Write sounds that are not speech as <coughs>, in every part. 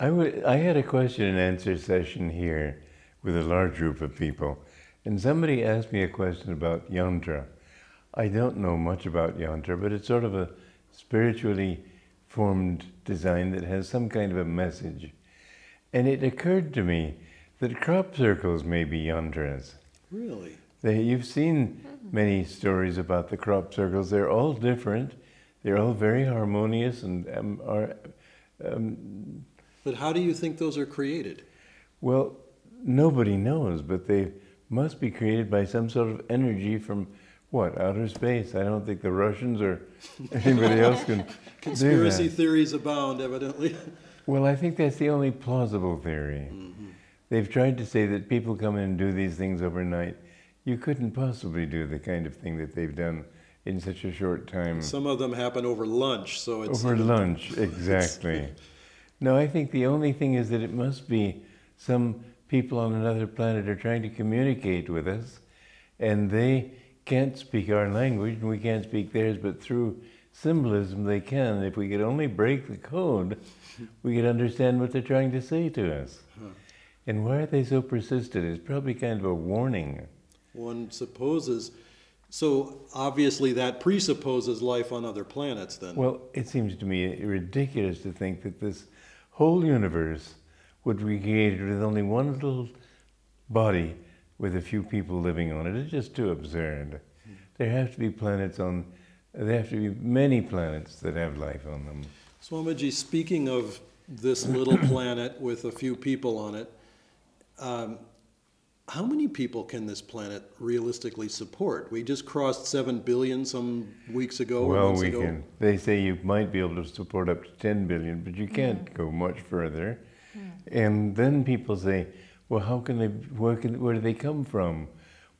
I, w- I had a question and answer session here with a large group of people, and somebody asked me a question about yantra. I don't know much about yantra, but it's sort of a spiritually formed design that has some kind of a message. And it occurred to me that crop circles may be yantras. Really? They, you've seen many stories about the crop circles. They're all different. They're all very harmonious and um, are, um, But how do you think those are created? well, nobody knows, but they must be created by some sort of energy from what outer space. I don't think the Russians or <laughs> anybody else can Conspiracy do that. theories abound, evidently. Well, I think that's the only plausible theory. Mm-hmm. They've tried to say that people come in and do these things overnight. You couldn't possibly do the kind of thing that they've done in such a short time. Some of them happen over lunch, so it's Over lunch, exactly. <laughs> no, I think the only thing is that it must be some people on another planet are trying to communicate with us, and they can't speak our language, and we can't speak theirs, but through symbolism they can. If we could only break the code, we could understand what they're trying to say to us. And why are they so persistent? It's probably kind of a warning. one supposes. So obviously that presupposes life on other planets then. Well, it seems to me ridiculous to think that this whole universe would be created with only one little body with a few people living on it. It's just too absurd. There have to be planets on, there have to be many planets that have life on them. Swamiji, speaking of this little planet with a few people on it, um, how many people can this planet realistically support? We just crossed seven billion some weeks ago well, we ago. can. They say you might be able to support up to 10 billion, but you can't go much further. And then people say, well, how can they, where, can, where do they come from?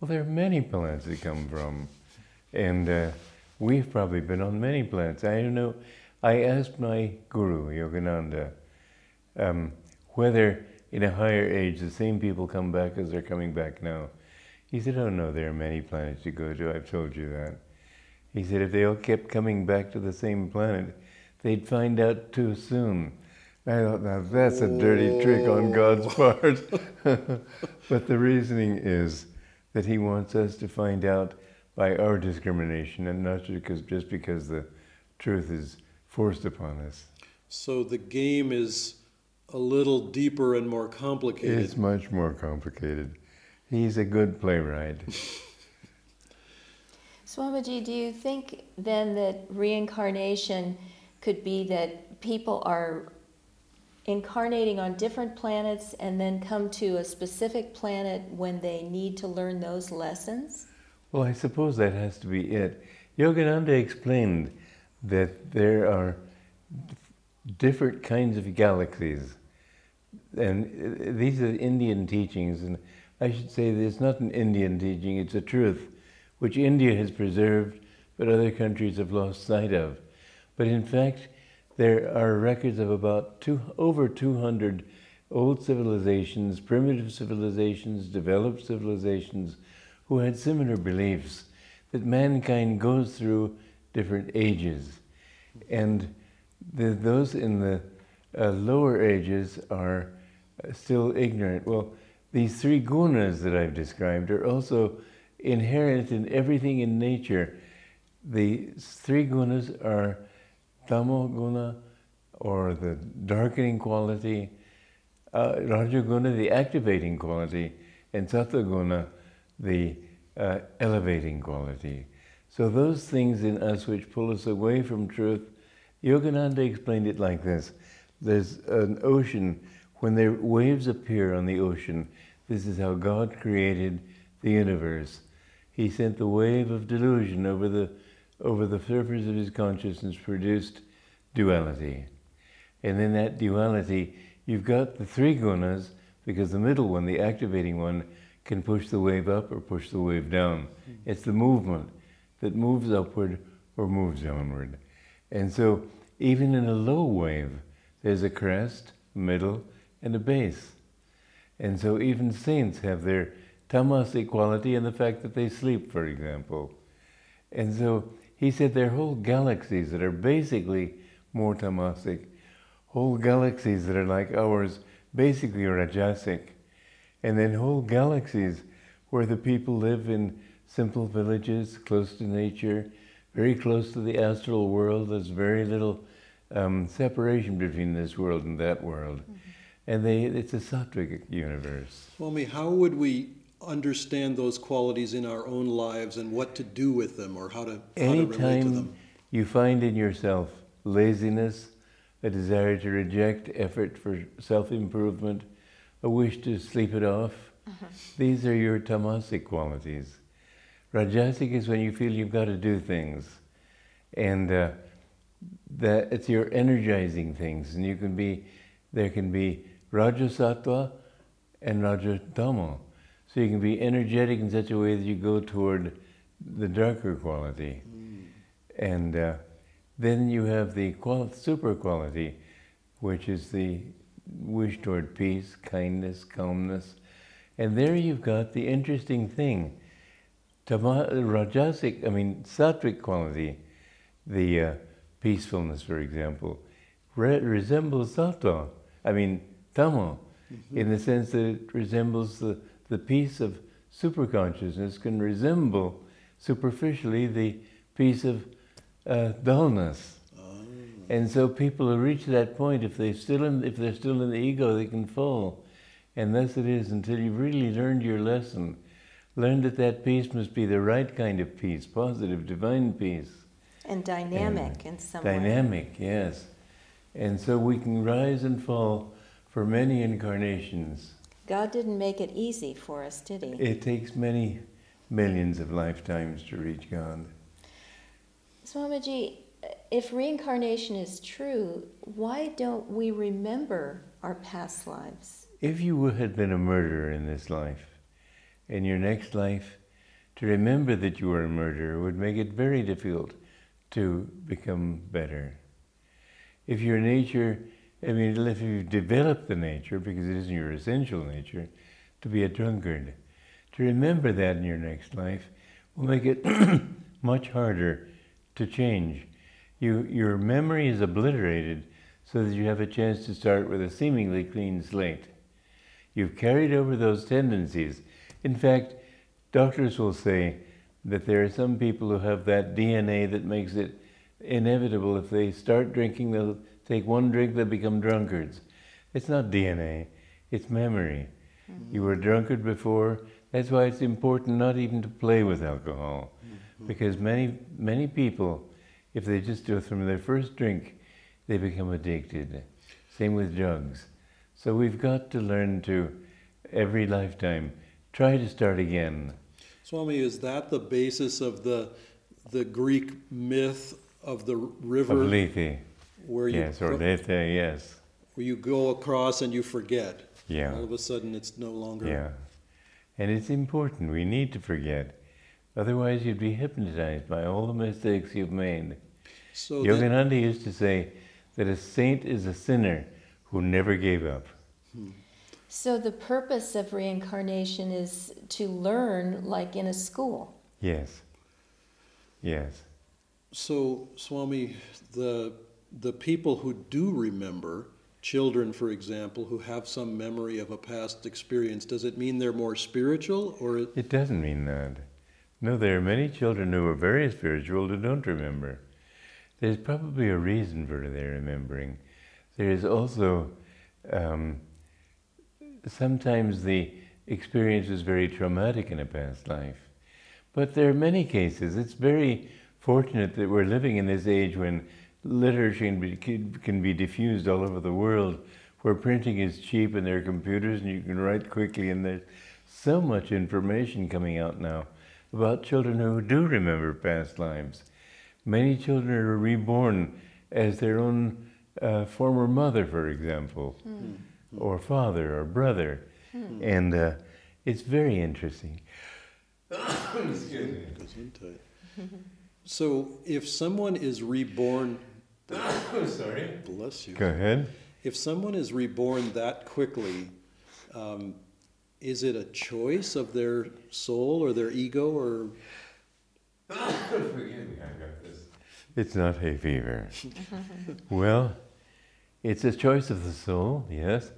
Well, there are many planets they come from. And uh, we've probably been on many planets. I don't know. I asked my guru, Yogananda, um, whether in a higher age the same people come back as they're coming back now. He said, Oh, no, there are many planets to go to. I've told you that. He said, If they all kept coming back to the same planet, they'd find out too soon. I thought, now that's a dirty trick on God's part. <laughs> but the reasoning is that He wants us to find out by our discrimination and not just because, just because the truth is forced upon us. So the game is a little deeper and more complicated. It's much more complicated. He's a good playwright. <laughs> Swamiji, do you think then that reincarnation could be that people are incarnating on different planets and then come to a specific planet when they need to learn those lessons? Well, I suppose that has to be it. Yogananda explained that there are different kinds of galaxies. And uh, these are Indian teachings, and I should say it's not an Indian teaching, it's a truth which India has preserved, but other countries have lost sight of. But in fact, there are records of about two, over 200 old civilizations, primitive civilizations, developed civilizations, who had similar beliefs that mankind goes through different ages. And the, those in the uh, lower ages are uh, still ignorant. Well, these three gunas that I've described are also inherent in everything in nature. The three gunas are tamo guna, or the darkening quality, uh, rajaguna, the activating quality, and sattva the uh, elevating quality. So those things in us which pull us away from truth, Yogananda explained it like this. There's an ocean, when the waves appear on the ocean, this is how God created the universe. He sent the wave of delusion over the, over the surface of his consciousness, produced duality. And in that duality, you've got the three gunas, because the middle one, the activating one, can push the wave up or push the wave down. It's the movement that moves upward or moves downward. And so, even in a low wave, there's a crest, middle, and a base. And so, even saints have their tamasic quality and the fact that they sleep, for example. And so, he said there are whole galaxies that are basically more tamasic, whole galaxies that are like ours, basically Rajasic, and then whole galaxies where the people live in simple villages close to nature, very close to the astral world. There's very little um, separation between this world and that world. And they, it's a sattvic universe. Swami, how would we understand those qualities in our own lives and what to do with them or how to, how to relate to them? you find in yourself laziness, a desire to reject effort for self improvement, a wish to sleep it off, these are your tamasic qualities. Rajasic is when you feel you've got to do things, and uh, that it's your energizing things, and you can be there can be Rajasattva and Rajatama. So you can be energetic in such a way that you go toward the darker quality. And uh, then you have the qual- super quality, which is the wish toward peace, kindness, calmness. And there you've got the interesting thing. Tama- Rajasic, I mean, sattvic quality, the uh, peacefulness, for example, re- resembles sattva, I mean, tama, in the sense that it resembles the, the peace of superconsciousness, can resemble superficially the peace of uh, dullness. And so people who reach that point, if they still in, if they're still in the ego, they can fall. And thus it is until you've really learned your lesson, learned that that peace must be the right kind of peace, positive, divine peace. And dynamic in some way. Dynamic, yes. And so we can rise and fall for many incarnations. God didn't make it easy for us, did he? It takes many millions of lifetimes to reach God. Swamiji, if reincarnation is true, why don't we remember our past lives? If you had been a murderer in this life, in your next life, to remember that you were a murderer would make it very difficult to become better. If your nature, I mean, if you develop the nature, because it isn't your essential nature, to be a drunkard, to remember that in your next life will make it <clears throat> much harder to change. You, your memory is obliterated so that you have a chance to start with a seemingly clean slate. You've carried over those tendencies. In fact, doctors will say that there are some people who have that DNA that makes it inevitable. If they start drinking, they'll take one drink, they'll become drunkards. It's not DNA, it's memory. Mm-hmm. You were a drunkard before. That's why it's important not even to play with alcohol. Mm-hmm. Because many, many people, if they just do it from their first drink, they become addicted. Same with drugs. So we've got to learn to, every lifetime, try to start again. Swami, is that the basis of the, the Greek myth of the river? Of Lethe. Where you, Yes, or go- Lethe, yes. where you go across and you forget. Yeah. All of a sudden, it's no longer. Yeah. And it's important. We need to forget. Otherwise, you'd be hypnotized by all the mistakes you've made. So Yogananda used to say that a saint is a sinner who never gave up. Hmm. So the purpose of reincarnation is to learn like in a school. Yes. Yes. so Swami, the the people who do remember, children, for example, who have some memory of a past experience, does it mean they're more spiritual, or it, It doesn't mean that. No, there are many children who are very spiritual who don't remember. There's probably a reason for their remembering. There is also um, sometimes the experience is very traumatic in a past life. But there are many cases. It's very fortunate that we're living in this age when literature can be, can be diffused all over the world, where printing is cheap and there are computers and you can write quickly, and there's so much information coming out now about children who do remember past lives. Many children are reborn as their own uh, former mother, for example, or father or brother. And uh, it's very interesting. <coughs> goes into it? <laughs> So, if someone is reborn, <coughs> Sorry. bless you. Go ahead. If someone is reborn that quickly, um, is it a choice of their soul or their ego, or <coughs> forgive me i've got this It's not hay fever. <laughs> well, It's a choice of the soul, yes.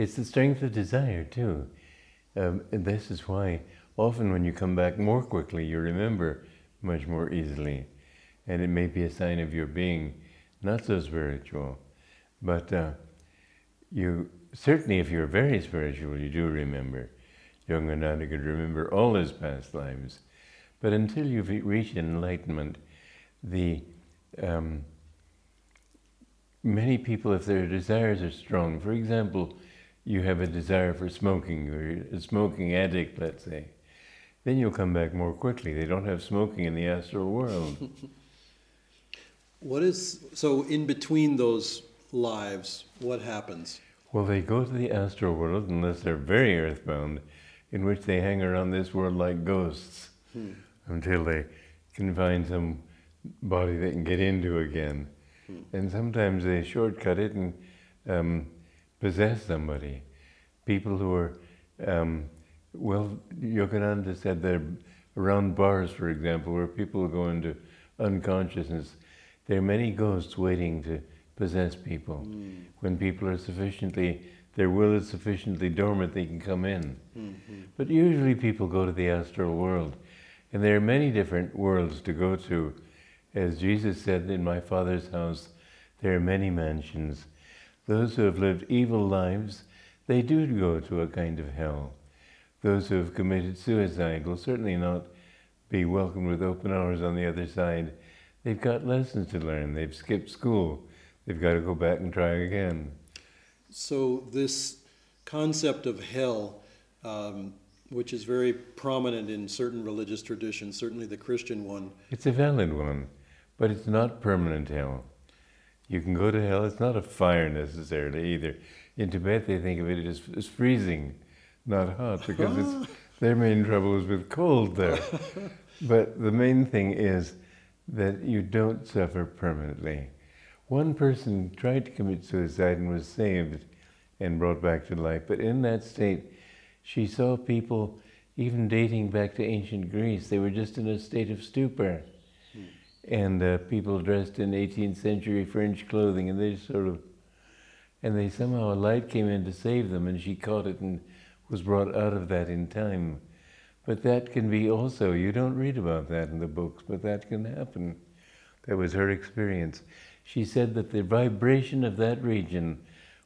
It's the strength of desire, too. Um, this is why often when you come back more quickly, you remember much more easily. And it may be a sign of your being not so spiritual. But uh, you certainly, if you're very spiritual, you do remember. Yogananda could remember all his past lives. But until you've reached enlightenment, the um, many people, if their desires are strong, for example, you have a desire for smoking, or you're a smoking addict, let's say, then you'll come back more quickly. They don't have smoking in the astral world. <laughs> What is, so in between those lives, what happens? well, they go to the astral world, unless they're very earthbound, in which they hang around this world like ghosts until they can find some body they can get into again. And sometimes they shortcut it and um, possess somebody. People who are, um, well, Yogananda said they're around bars, for example, where people go into unconsciousness. There are many ghosts waiting to possess people. When people are sufficiently, their will is sufficiently dormant, they can come in. But usually people go to the astral world. And there are many different worlds to go to. As Jesus said, In my Father's house, there are many mansions. Those who have lived evil lives, they do go to a kind of hell. Those who have committed suicide will certainly not be welcomed with open arms on the other side. They've got lessons to learn. They've skipped school. They've got to go back and try again. So this concept of hell, um, which is very prominent in certain religious traditions, certainly the Christian one, It's a valid one, but it's not permanent hell. You can go to hell, it's not a fire necessarily either. In Tibet, they think of it as, as freezing, not hot, because it's, <laughs> their main trouble is with cold there. but the main thing is that you don't suffer permanently. One person tried to commit suicide and was saved and brought back to life, but in that state, she saw people even dating back to ancient Greece. They were just in a state of stupor. And uh, people dressed in 18th century French clothing, and they sort of, and they somehow a light came in to save them, and she caught it and was brought out of that in time. But that can be also, you don't read about that in the books, but that can happen. That was her experience. She said that the vibration of that region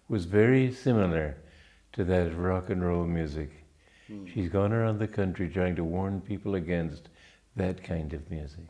was very similar to that of rock and roll music. She's gone around the country trying to warn people against that kind of music.